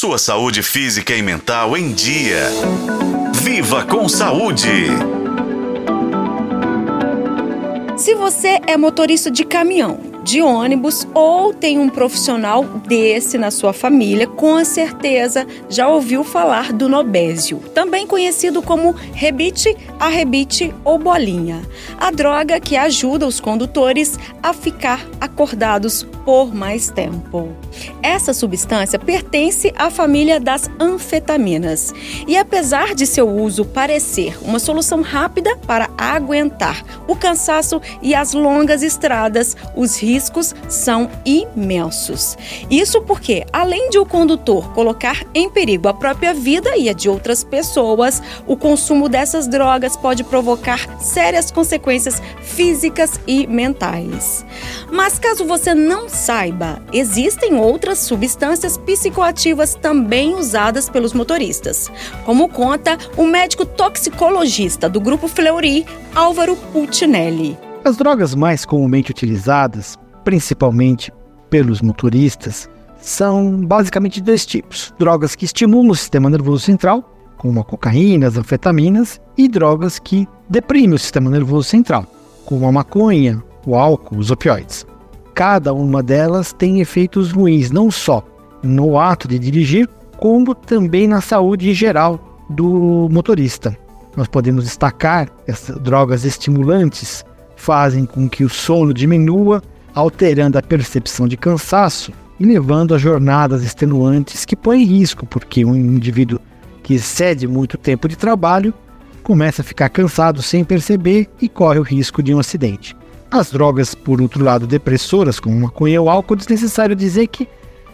Sua saúde física e mental em dia. Viva com saúde! Se você é motorista de caminhão, de ônibus ou tem um profissional desse na sua família, com certeza já ouviu falar do Nobésio, também conhecido como rebite, arrebite ou bolinha. A droga que ajuda os condutores a ficar acordados por mais tempo. Essa substância pertence à família das anfetaminas e, apesar de seu uso parecer uma solução rápida para aguentar o cansaço e as longas estradas, os são imensos. Isso porque, além de o condutor colocar em perigo a própria vida e a de outras pessoas, o consumo dessas drogas pode provocar sérias consequências físicas e mentais. Mas caso você não saiba, existem outras substâncias psicoativas também usadas pelos motoristas, como conta o médico toxicologista do grupo Fleury, Álvaro Puccinelli. As drogas mais comumente utilizadas, principalmente pelos motoristas, são basicamente dois tipos: drogas que estimulam o sistema nervoso central, como a cocaína, as anfetaminas, e drogas que deprimem o sistema nervoso central, como a maconha, o álcool, os opioides. Cada uma delas tem efeitos ruins, não só no ato de dirigir, como também na saúde geral do motorista. Nós podemos destacar essas drogas estimulantes fazem com que o sono diminua, alterando a percepção de cansaço e levando a jornadas extenuantes que põem em risco, porque um indivíduo que excede muito tempo de trabalho começa a ficar cansado sem perceber e corre o risco de um acidente. As drogas, por outro lado, depressoras, como maconha ou álcool, é desnecessário dizer que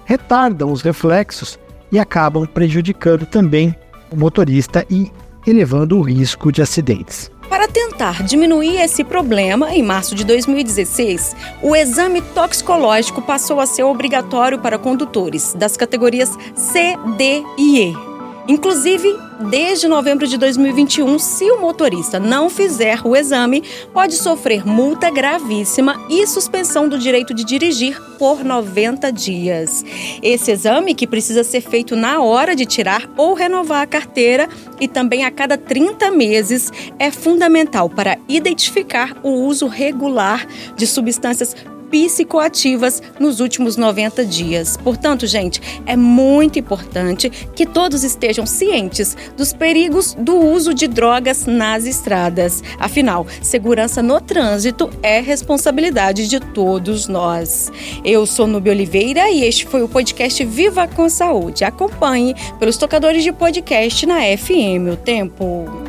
retardam os reflexos e acabam prejudicando também o motorista e elevando o risco de acidentes. Para tentar diminuir esse problema, em março de 2016, o exame toxicológico passou a ser obrigatório para condutores das categorias C, D e E. Inclusive, desde novembro de 2021, se o motorista não fizer o exame, pode sofrer multa gravíssima e suspensão do direito de dirigir por 90 dias. Esse exame, que precisa ser feito na hora de tirar ou renovar a carteira e também a cada 30 meses, é fundamental para identificar o uso regular de substâncias psicoativas nos últimos 90 dias. Portanto, gente, é muito importante que todos estejam cientes dos perigos do uso de drogas nas estradas. Afinal, segurança no trânsito é responsabilidade de todos nós. Eu sou Nubia Oliveira e este foi o podcast Viva com Saúde. Acompanhe pelos tocadores de podcast na FM O Tempo.